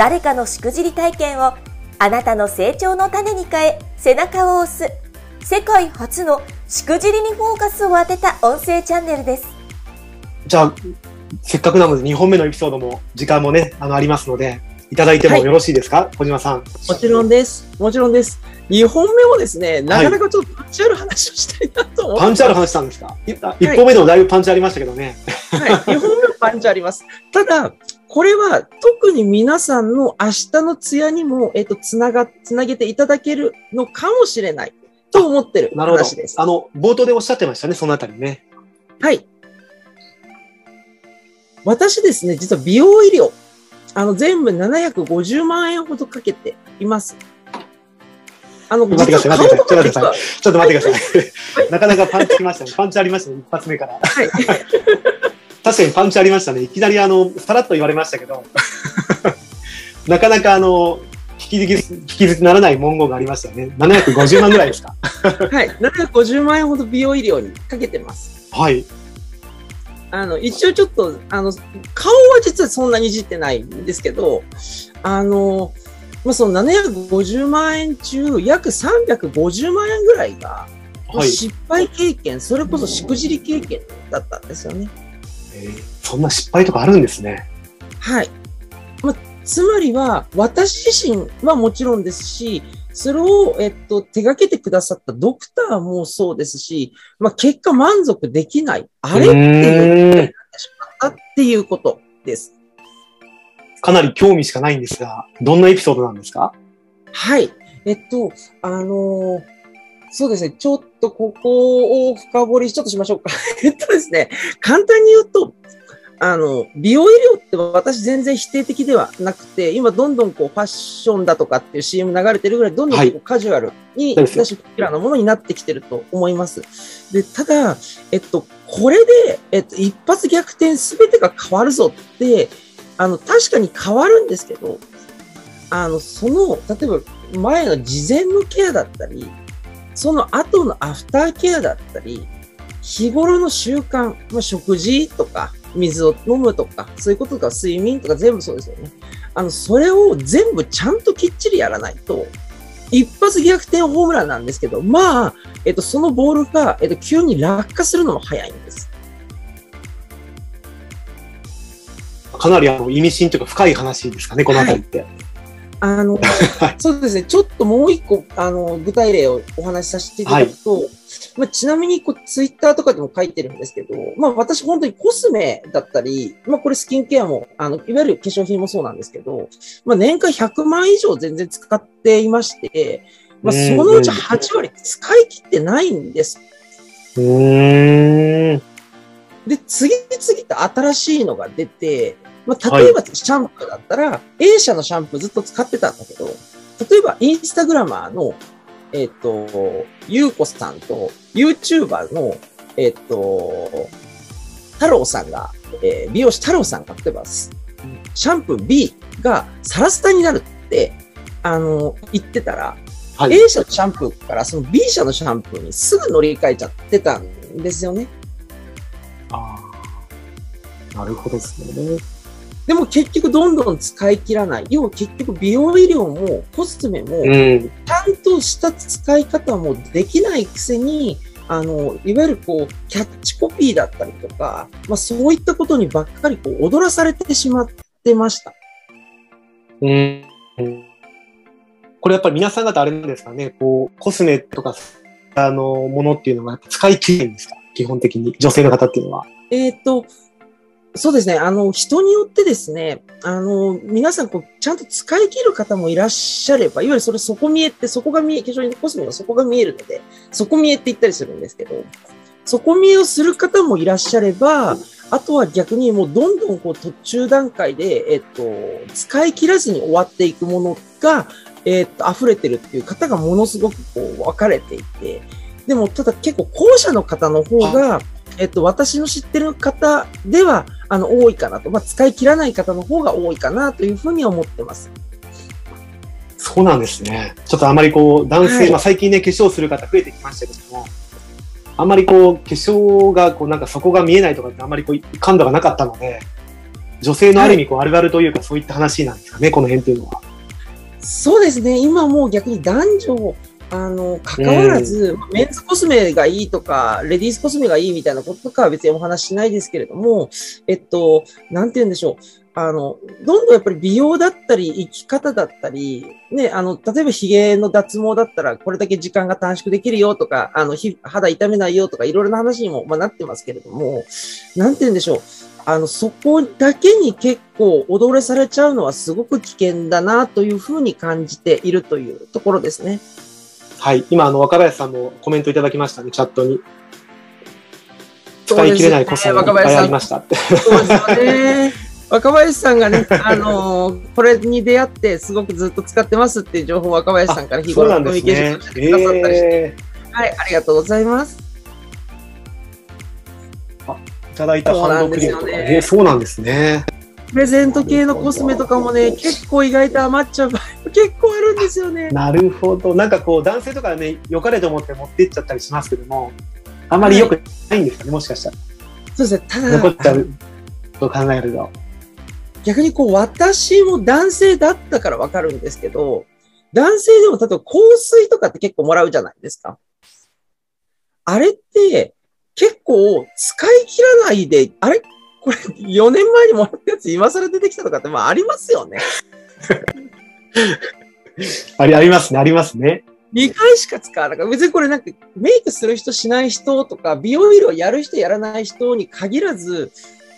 誰かのしくじり体験をあなたの成長の種に変え背中を押す世界初のしくじりにフォーカスを当てた音声チャンネルです。じゃあ、せっかくなので2本目のエピソードも時間もね、あの、ありますので、いただいてもよろしいですか、はい、小島さん。もちろんです。もちろんです。2本目もですね、なかなかちょっとパンチある話をしたいなと思って、はい、パンチある話したんですか ?1 本目でもだいぶパンチありましたけどね。はい、2本目もパンチあります。ただ、これは特に皆さんの明日のツヤにも、えっ、ー、と、つなが、つなげていただけるのかもしれないと思ってる話です。あの、冒頭でおっしゃってましたね、そのあたりね。はい。私ですね、実は美容医療、あの、全部750万円ほどかけています。あの、待ってください、待ってください。ちょっと待ってください。なかなかパンチきましたね。パンチありましたね、一発目から。はい。確かにパンチありましたね。いきなりあの、さらっと言われましたけど、なかなかあの、引き引きずならない文言がありましたよね。750万ぐらいですか。はい。750万円ほど美容医療にかけてます。はい。あの、一応ちょっと、あの、顔は実はそんなにいじってないんですけど、あの、まあ、その750万円中、約350万円ぐらいが、はい、失敗経験、それこそしくじり経験だったんですよね。えー、そんな失敗とかあるんですね。はい。まあ、つまりは、私自身はもちろんですし、それを、えっと、手掛けてくださったドクターもそうですし、まあ、結果満足できない。あれっていうってしまったっていうことです。かなり興味しかないんですが、どんなエピソードなんですか？はい。えっと、あのー、そうですね。ちょっとここを深掘りちょっとしましょうか。えっとですね、簡単に言うと、あの、美容医療って私全然否定的ではなくて、今どんどんこうファッションだとかっていう CM 流れてるぐらい、どんどんこうカジュアルに、私、ポピュラーなものになってきてると思います。で、ただ、えっと、これで、えっと、一発逆転すべてが変わるぞって、あの、確かに変わるんですけど、あの、その、例えば前の事前のケアだったり、その後のアフターケアだったり、日頃の習慣、まあ、食事とか、水を飲むとか、そういうこととか、睡眠とか全部そうですよね。あの、それを全部ちゃんときっちりやらないと、一発逆転ホームランなんですけど、まあ、えっと、そのボールが、えっと、急に落下するのも早いんです。かなりあの意味深というか深い話ですかね、このあたりって。はいあの、そうですね、ちょっともう一個、あの、具体例をお話しさせていただくと、はい、まあ、ちなみにこう、ツイッターとかでも書いてるんですけど、まあ、私本当にコスメだったり、まあ、これスキンケアも、あの、いわゆる化粧品もそうなんですけど、まあ、年間100万以上全然使っていまして、まあ、そのうち8割使い切ってないんです。で、次々と新しいのが出て、まあ、例えばシャンプーだったら、はい、A 社のシャンプーずっと使ってたんだけど、例えばインスタグラマーの、えっ、ー、と、ゆうこさんと YouTuber の、えっ、ー、と、太郎さんが、えー、美容師太郎さんが、例えば、シャンプー B がサラスタになるって、あの、言ってたら、はい、A 社のシャンプーからその B 社のシャンプーにすぐ乗り換えちゃってたんですよね。ああ、なるほどですね。でも結局どんどん使い切らない。要は結局美容医療もコスメも、ちゃんとした使い方もできないくせに、あの、いわゆるこう、キャッチコピーだったりとか、まあそういったことにばっかりこう、踊らされてしまってました。うん。これやっぱり皆さん方あれなんですかね、こう、コスメとか、あの、ものっていうのが使い切れるんですか？基本的に。女性の方っていうのは。えっ、と、そうですね。あの、人によってですね、あの、皆さん、こう、ちゃんと使い切る方もいらっしゃれば、いわゆるそれ底見えって、そこが見え、化粧品コスメの底が見えるので、底見えって言ったりするんですけど、底見えをする方もいらっしゃれば、あとは逆にもうどんどんこう途中段階で、えっと、使い切らずに終わっていくものが、えっと、溢れてるっていう方がものすごくこう分かれていて、でもただ結構後者の方の方が、えっと、私の知ってる方では、あの、多いかなと。まあ、使い切らない方の方が多いかなというふうに思ってます。そうなんですね。ちょっとあまりこう、男性、はい、まあ最近ね、化粧する方増えてきましたけども、あんまりこう、化粧が、こう、なんかそこが見えないとかってあんまりこう、感度がなかったので、女性のある意味、こう、あるあるというか、そういった話なんですかね、この辺っていうのは。そうですね。今もう逆に男女、あの、関わらず、うん、メンズコスメがいいとか、レディースコスメがいいみたいなこととかは別にお話しないですけれども、えっと、なんて言うんでしょう。あの、どんどんやっぱり美容だったり、生き方だったり、ね、あの、例えば髭の脱毛だったら、これだけ時間が短縮できるよとか、あの、肌痛めないよとか、いろいろな話にも、まあ、なってますけれども、なんて言うんでしょう。あの、そこだけに結構踊れされちゃうのはすごく危険だなというふうに感じているというところですね。はい。今、あの、若林さんもコメントいただきましたね、チャットに。使い切れないコスメがいっぱいありましたって。若林さんがね、あのー、これに出会ってすごくずっと使ってますっていう情報を若林さんから日頃コミュニケーションしてくださったりして、えー、はい、ありがとうございます。あ、いただいたハンドクリームとか、ね、えー、そうなんですね。プレゼント系のコスメとかもね、結構意外と余っちゃう場合も 結構あるんですよね。なるほど。なんかこう、男性とかね、良かれと思って持っていっちゃったりしますけども、あまり良くないんですかね、はい、もしかしたら。そうですね、ただ。残っちゃうと考えると。逆にこう、私も男性だったからわかるんですけど、男性でも例えば香水とかって結構もらうじゃないですか。あれって結構使い切らないで、あれこれ4年前にもらったやつ今更出てきたとかってまあありますよね。あり、ありますね、ありますね。2回しか使わなかった。別にこれなんかメイクする人しない人とか、美容医療やる人やらない人に限らず、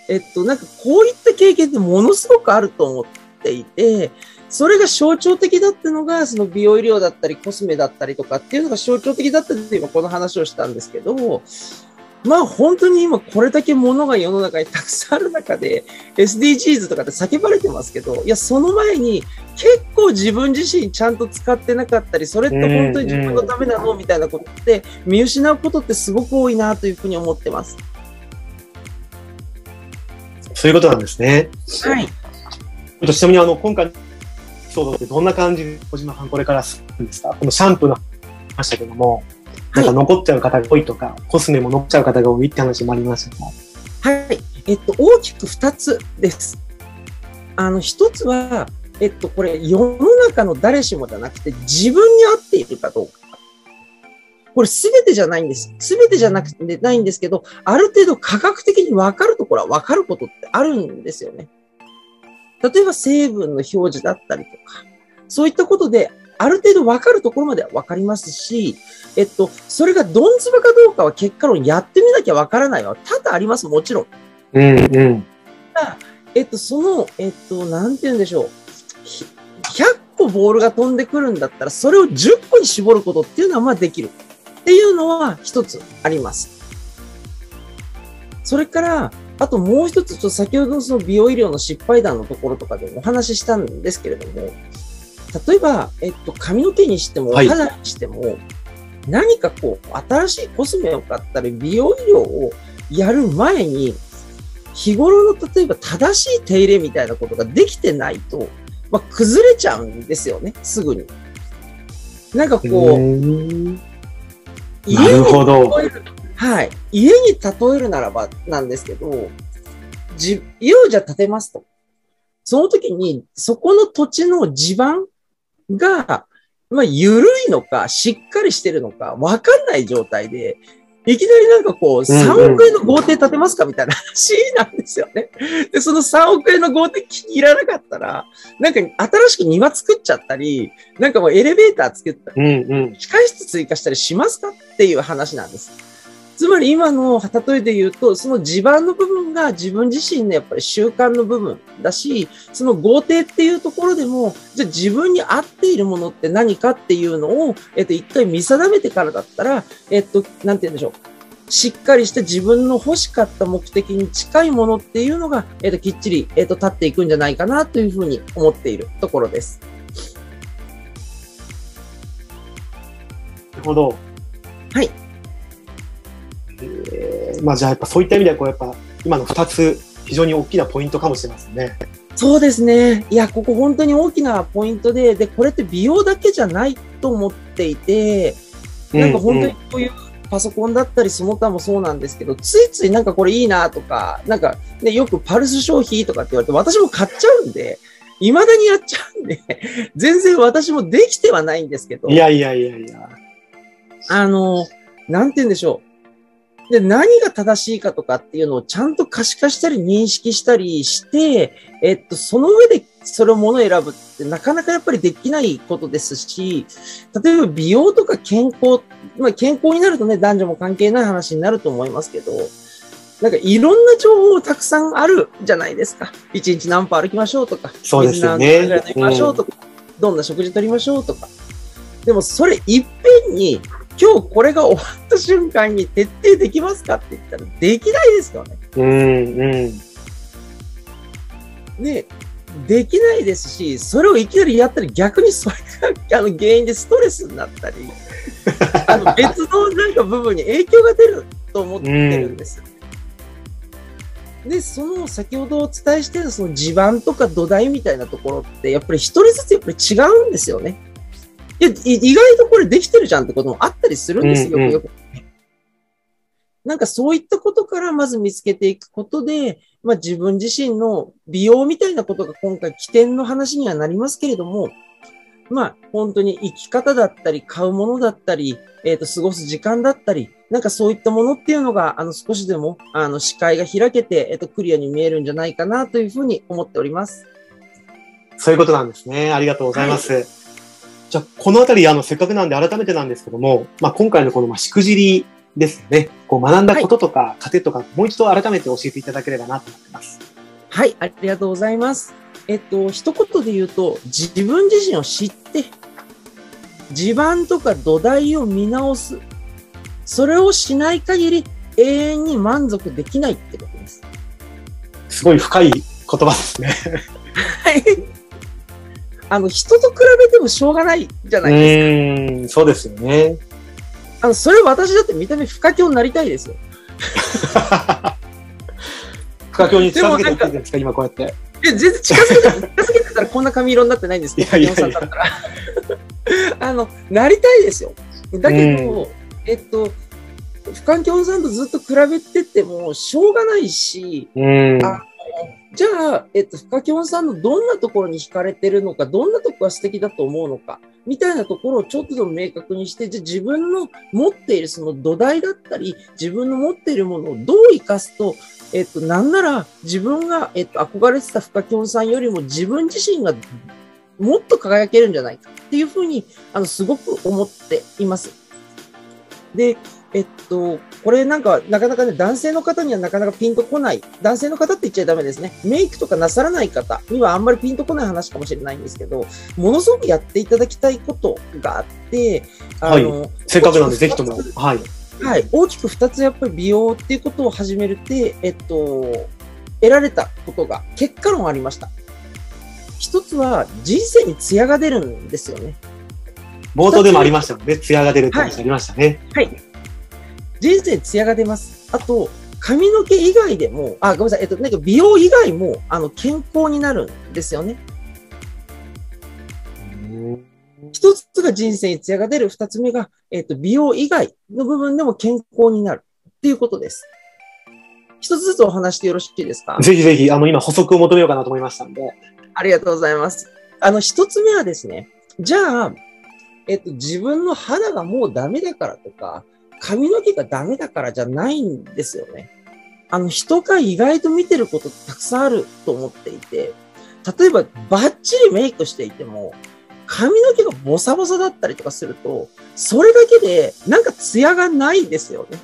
えっと、なんかこういった経験ってものすごくあると思っていて、それが象徴的だったのが、その美容医療だったりコスメだったりとかっていうのが象徴的だったって今この話をしたんですけど、まあ本当に今これだけ物が世の中にたくさんある中で SDGs とかって叫ばれてますけど、いやその前に結構自分自身ちゃんと使ってなかったり、それって本当に自分のためなのみたいなことって見失うことってすごく多いなというふうに思ってます。そういうことなんですね。はい。ちなみにあの、今回、エピソードってどんな感じで小島さんこれからするんですか？このシャンプーのましたけども、なんか残っちゃう方が多いとか、コスメも残っちゃう方が多いって話もありましたはい。えっと、大きく2つです。あの、1つは、えっと、これ、世の中の誰しもじゃなくて、自分に合っているかどうか。これすべてじゃないんです。すべてじゃなくてないんですけど、ある程度科学的に分かるところは分かることってあるんですよね。例えば成分の表示だったりとか、そういったことである程度分かるところまでは分かりますし、えっと、それがドンズバかどうかは結果論やってみなきゃ分からないは多々あります、もちろん。うんうん。えっと、その、えっと、なんて言うんでしょう。100個ボールが飛んでくるんだったら、それを10個に絞ることっていうのはまあできる。っていうのは一つあります。それから、あともう一つ、ちょっと先ほどのその美容医療の失敗談のところとかでもお話ししたんですけれども、例えば、えっと、髪の毛にしても、肌にしても、はい、何かこう、新しいコスメを買ったり、美容医療をやる前に、日頃の例えば正しい手入れみたいなことができてないと、まあ、崩れちゃうんですよね、すぐに。なんかこう、なるほど。はい。家に例えるならばなんですけど、じ家をじゃ建てますと。その時に、そこの土地の地盤が、まあ、緩いのか、しっかりしてるのか、わかんない状態で、いきなりなんかこう、3億円の豪邸建てますかみたいな話なんですよね。で、その3億円の豪邸気に入らなかったら、なんか新しく庭作っちゃったり、なんかもうエレベーター作ったり、うんうん、機械室追加したりしますかっていう話なんです。つまり今の例えで言うと、その地盤の部分が自分自身のやっぱり習慣の部分だし、その豪邸っていうところでも、じゃあ自分に合っているものって何かっていうのを、えっと、一回見定めてからだったら、えっと、なんて言うんでしょう。しっかりして自分の欲しかった目的に近いものっていうのが、えっ、と、きっちり、えっ、と、立っていくんじゃないかなというふうに思っているところです。なるほど。はい。えーまあじゃあやっぱそういった意味ではこうやっぱ今の2つ非常に大きなポイントかもしれませんね。そうですね。いや、ここ本当に大きなポイントで、で、これって美容だけじゃないと思っていて、なんか本当にこういうパソコンだったりその他もそうなんですけど、ついついなんかこれいいなとか、なんかね、よくパルス消費とかって言われて、私も買っちゃうんで、未だにやっちゃうんで、全然私もできてはないんですけど、いやいやいやいや。あの、なんて言うんでしょう。で、何が正しいかとかっていうのをちゃんと可視化したり認識したりして、えっと、その上でそれをものを選ぶってなかなかやっぱりできないことですし、例えば美容とか健康、まあ健康になるとね、男女も関係ない話になると思いますけど、なんかいろんな情報たくさんあるじゃないですか。一日何歩歩きましょうとか、そうですよね水何ぐらい飲みましょうとか、どんな食事取りましょうとか。でもそれいっぺんに、今日これが終わった瞬間に徹底できますかって言ったらできないですよね。うんうん。で、できないですし、それをいきなりやったら逆にそれがあの原因でストレスになったり、あの別のなんか部分に影響が出ると思ってるんです。で、その先ほどお伝えしてたその地盤とか土台みたいなところって、やっぱり一人ずつやっぱり違うんですよね。いや、い意外とこれできてるじゃんってこともあったりするんですよ、うんうんよく。なんかそういったことからまず見つけていくことで、まあ自分自身の美容みたいなことが今回起点の話にはなりますけれども、まあ本当に生き方だったり、買うものだったり、えっ、と、過ごす時間だったり、なんかそういったものっていうのが、あの少しでも、あの視界が開けて、えっ、と、クリアに見えるんじゃないかなというふうに思っております。そういうことなんですね。ありがとうございます。じゃあ、このあたり、あの、せっかくなんで改めてなんですけども、まあ、今回のこの、まあ、しくじりですよね。こう、学んだこととか、糧とか、もう一度改めて教えていただければなと思ってます。はい、ありがとうございます。えっと、一言で言うと、自分自身を知って、地盤とか土台を見直す。それをしない限り、永遠に満足できないってことです。すごい深い言葉ですね。はい。あの、人と比べてもしょうがないじゃうないですか。ーん、そうですよね。あの、それ私だって見た目不可教になりたいですよ。不可教に近づけていってるんですか、今こうやって。え、全然近づけた、近づけてたらこんな髪色になってないんですけど、いやいやいや山さんだったら。あの、なりたいですよ。だけど、えっと、不環境さんとずっと比べててもしょうがないし、うーん。あじゃあ、えっと、深きょんさんのどんなところに惹かれてるのか、どんなとこが素敵だと思うのか、みたいなところをちょっとでも明確にして、じゃあ自分の持っているその土台だったり、自分の持っているものをどう生かすと、えっと、なんなら自分が、えっと、憧れてた深きょんさんよりも自分自身がもっと輝けるんじゃないかっていうふうに、あの、すごく思っています。で、えっと、これなんか、なかなかね、男性の方にはなかなかピンとこない。男性の方って言っちゃダメですね。メイクとかなさらない方にはあんまりピンとこない話かもしれないんですけど、ものすごくやっていただきたいことがあって、あの、せっかくなんで、ぜひとも。はい。はい。大きく二つやっぱり美容っていうことを始めるって、えっと、得られたことが結果論ありました。一つは人生にツヤが出るんですよね。冒頭でもありましたもんね。艶が出るって話ありましたね。はい。人生にツヤが出ます。あと、髪の毛以外でも、あ、ごめんなさい。えっと、なんか美容以外も、あの、健康になるんですよね。一つが人生にツヤが出る。二つ目が、えっと、美容以外の部分でも健康になる。っていうことです。一つずつお話してよろしいですか？ぜひぜひ、あの、今補足を求めようかなと思いましたんで。ありがとうございます。あの、一つ目はですね、じゃあ、えっと、自分の肌がもうダメだからとか、髪の毛がダメだからじゃないんですよね。あの、人が意外と見てることたくさんあると思っていて、例えばバッチリメイクしていても、髪の毛がボサボサだったりとかすると、それだけでなんかツヤがないですよね。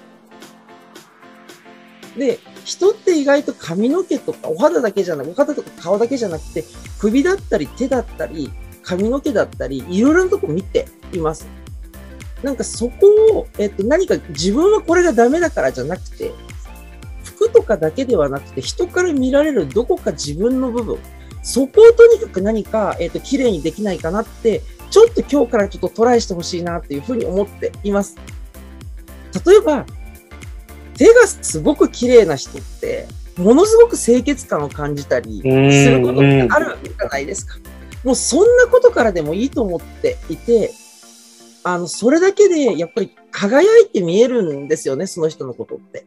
で、人って意外と髪の毛とかお肌だけじゃなく、お肌とか顔だけじゃなくて、首だったり手だったり、髪の毛だったり、いろいろなとこ見ています。なんかそこを、えっと、何か自分はこれがダメだからじゃなくて、服とかだけではなくて、人から見られるどこか自分の部分、そこをとにかく何か、えっと、綺麗にできないかなって、ちょっと今日からちょっとトライしてほしいなっていうふうに思っています。例えば、手がすごく綺麗な人って、ものすごく清潔感を感じたりすることってあるじゃないですか。もうそんなことからでもいいと思っていて、あの、それだけでやっぱり輝いて見えるんですよね、その人のことって。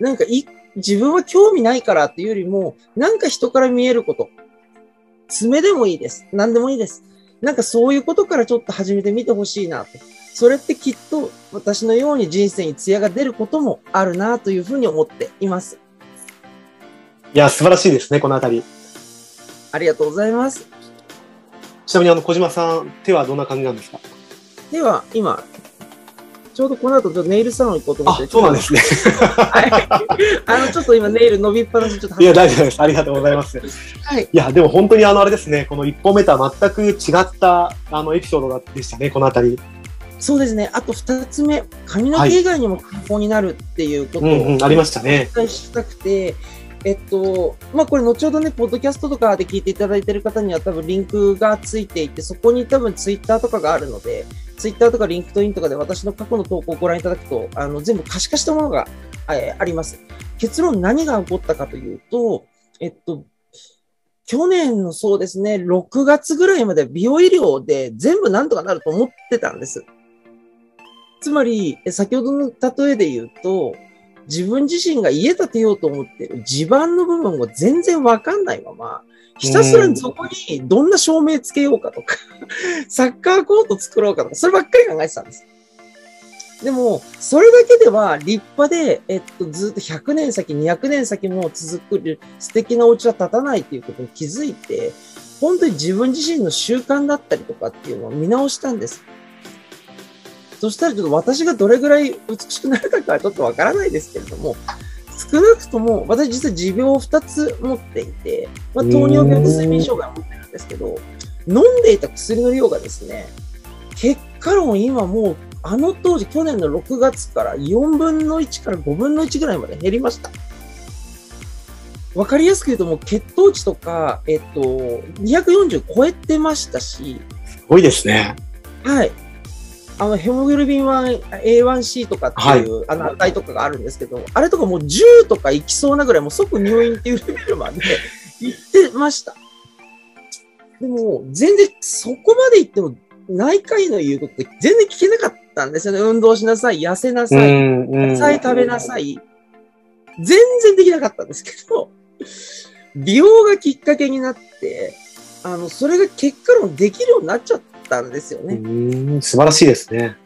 なんかい、自分は興味ないからっていうよりも、なんか人から見えること。爪でもいいです。何でもいいです。なんかそういうことからちょっと始めてみてほしいなと。それってきっと私のように人生に艶が出ることもあるなというふうに思っています。いや、素晴らしいですね、このあたり。ありがとうございます。ちなみに、あの、小島さん、手はどんな感じなんですか？手は、今、ちょうどこの後、ちょっとネイルサロン行こうと思って。あ、そうなんですね。はい。あの、ちょっと今、ネイル伸びっぱなし、ちょっと。いや、大丈夫です。ありがとうございます。はい。いや、でも本当にあの、あれですね、この一本目とは全く違った、あの、エピソードでしたね、このあたり。そうですね。あと二つ目、髪の毛以外にも参考になるっていうことを、はいうんうん、ありましたね。お伝えしたくて、えっと、まあ、これ後ほどね、ポッドキャストとかで聞いていただいている方には多分リンクがついていて、そこに多分ツイッターとかがあるので、ツイッターとかリンクトインとかで私の過去の投稿をご覧いただくと、あの、全部可視化したものが、えあります。結論何が起こったかというと、えっと、去年のそうですね、6月ぐらいまで美容医療で全部なんとかなると思ってたんです。つまり、先ほどの例えで言うと、自分自身が家建てようと思ってる地盤の部分を全然わかんないまま、ひたすらそこにどんな照明つけようかとか、サッカーコート作ろうかとか、そればっかり考えてたんです。でも、それだけでは立派で、えっと、ずっと100年先、200年先も続く素敵なお家は建たないっていうことに気づいて、本当に自分自身の習慣だったりとかっていうのを見直したんです。そしたらちょっと私がどれぐらい美しくなるかはちょっとわからないですけれども、少なくとも、私実は持病を2つ持っていて、まあ、糖尿病と睡眠障害を持ってるんですけど、飲んでいた薬の量がですね、結果論今もう、あの当時、去年の6月から4分の1から5分の1ぐらいまで減りました。わかりやすく言うと、もう血糖値とか、えっと、240超えてましたし。すごいですね。はい。あの、ヘモグロビン A1C とかっていう、はい、あの値とかがあるんですけど、あれとかもう10とかいきそうなぐらい、もう即入院っていうレベルまで 行ってました。でも、全然そこまで行っても、内科医の言うことって全然聞けなかったんですよね。運動しなさい、痩せなさい、野菜食べなさい。全然できなかったんですけど、美容がきっかけになって、あの、それが結果論できるようになっちゃったったんですよね。うん素晴らしいですね。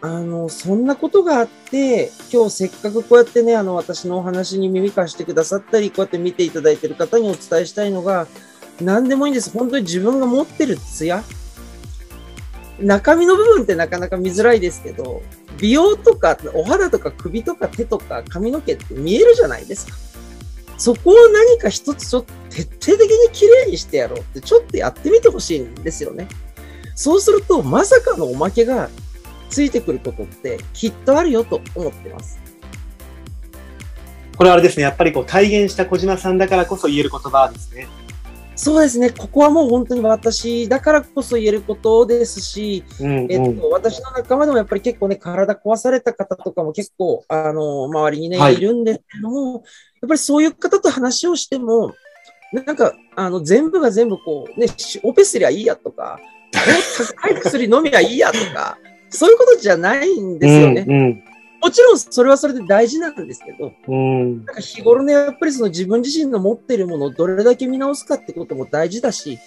あの、そんなことがあって、今日せっかくこうやってね、あの、私のお話に耳貸してくださったり、こうやって見ていただいている方にお伝えしたいのが、何でもいいんです。本当に自分が持ってるツヤ。中身の部分ってなかなか見づらいですけど、美容とか、お肌とか首とか手とか髪の毛って見えるじゃないですか。そこを何か一つちょっと徹底的に綺麗にしてやろうってちょっとやってみてほしいんですよね。そうすると、まさかのおまけがついてくることってきっとあるよと思ってます。これはあれですね、やっぱりこう体現した小島さんだからこそ言える言葉ですね。そうですね、ここはもう本当に私だからこそ言えることですし、うんうん、えっと、私の仲間でもやっぱり結構ね、体壊された方とかも結構、あの、周りにね、はい、いるんですけども、やっぱりそういう方と話をしても、なんか、あの、全部が全部こう、ね、オペすりゃいいやとか、高い薬飲みゃいいやとか、そういうことじゃないんですよね。うんうんもちろんそれはそれで大事なんですけど、うん、なんか日頃ね、やっぱりその自分自身の持っているものをどれだけ見直すかってことも大事だし、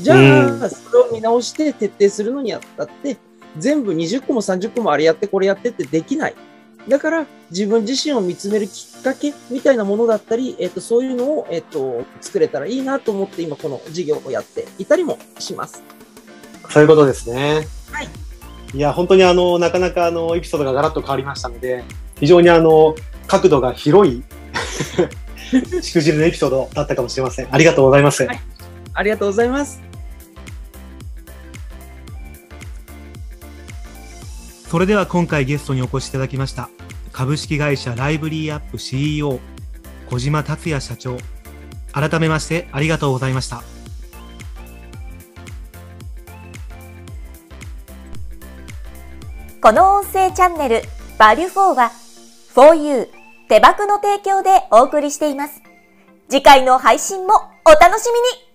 じゃあ、それを見直して徹底するのにあったって、全部20個も30個もあれやってこれやってってできない。だから自分自身を見つめるきっかけみたいなものだったり、えっ、ー、と、そういうのを、えっ、ー、と、作れたらいいなと思って今この事業をやっていたりもします。そういうことですね。はい。いや、本当にあの、なかなかあの、エピソードがガラッと変わりましたので、非常にあの、角度が広い しくじるのエピソードだったかもしれません。ありがとうございます。はい、ありがとうございます。それでは今回ゲストにお越しいただきました株式会社ライブリーアップ CEO 小島達也社長改めましてありがとうございましたこの音声チャンネルバリュフォーはフォーユー手箱の提供でお送りしています。次回の配信もお楽しみに。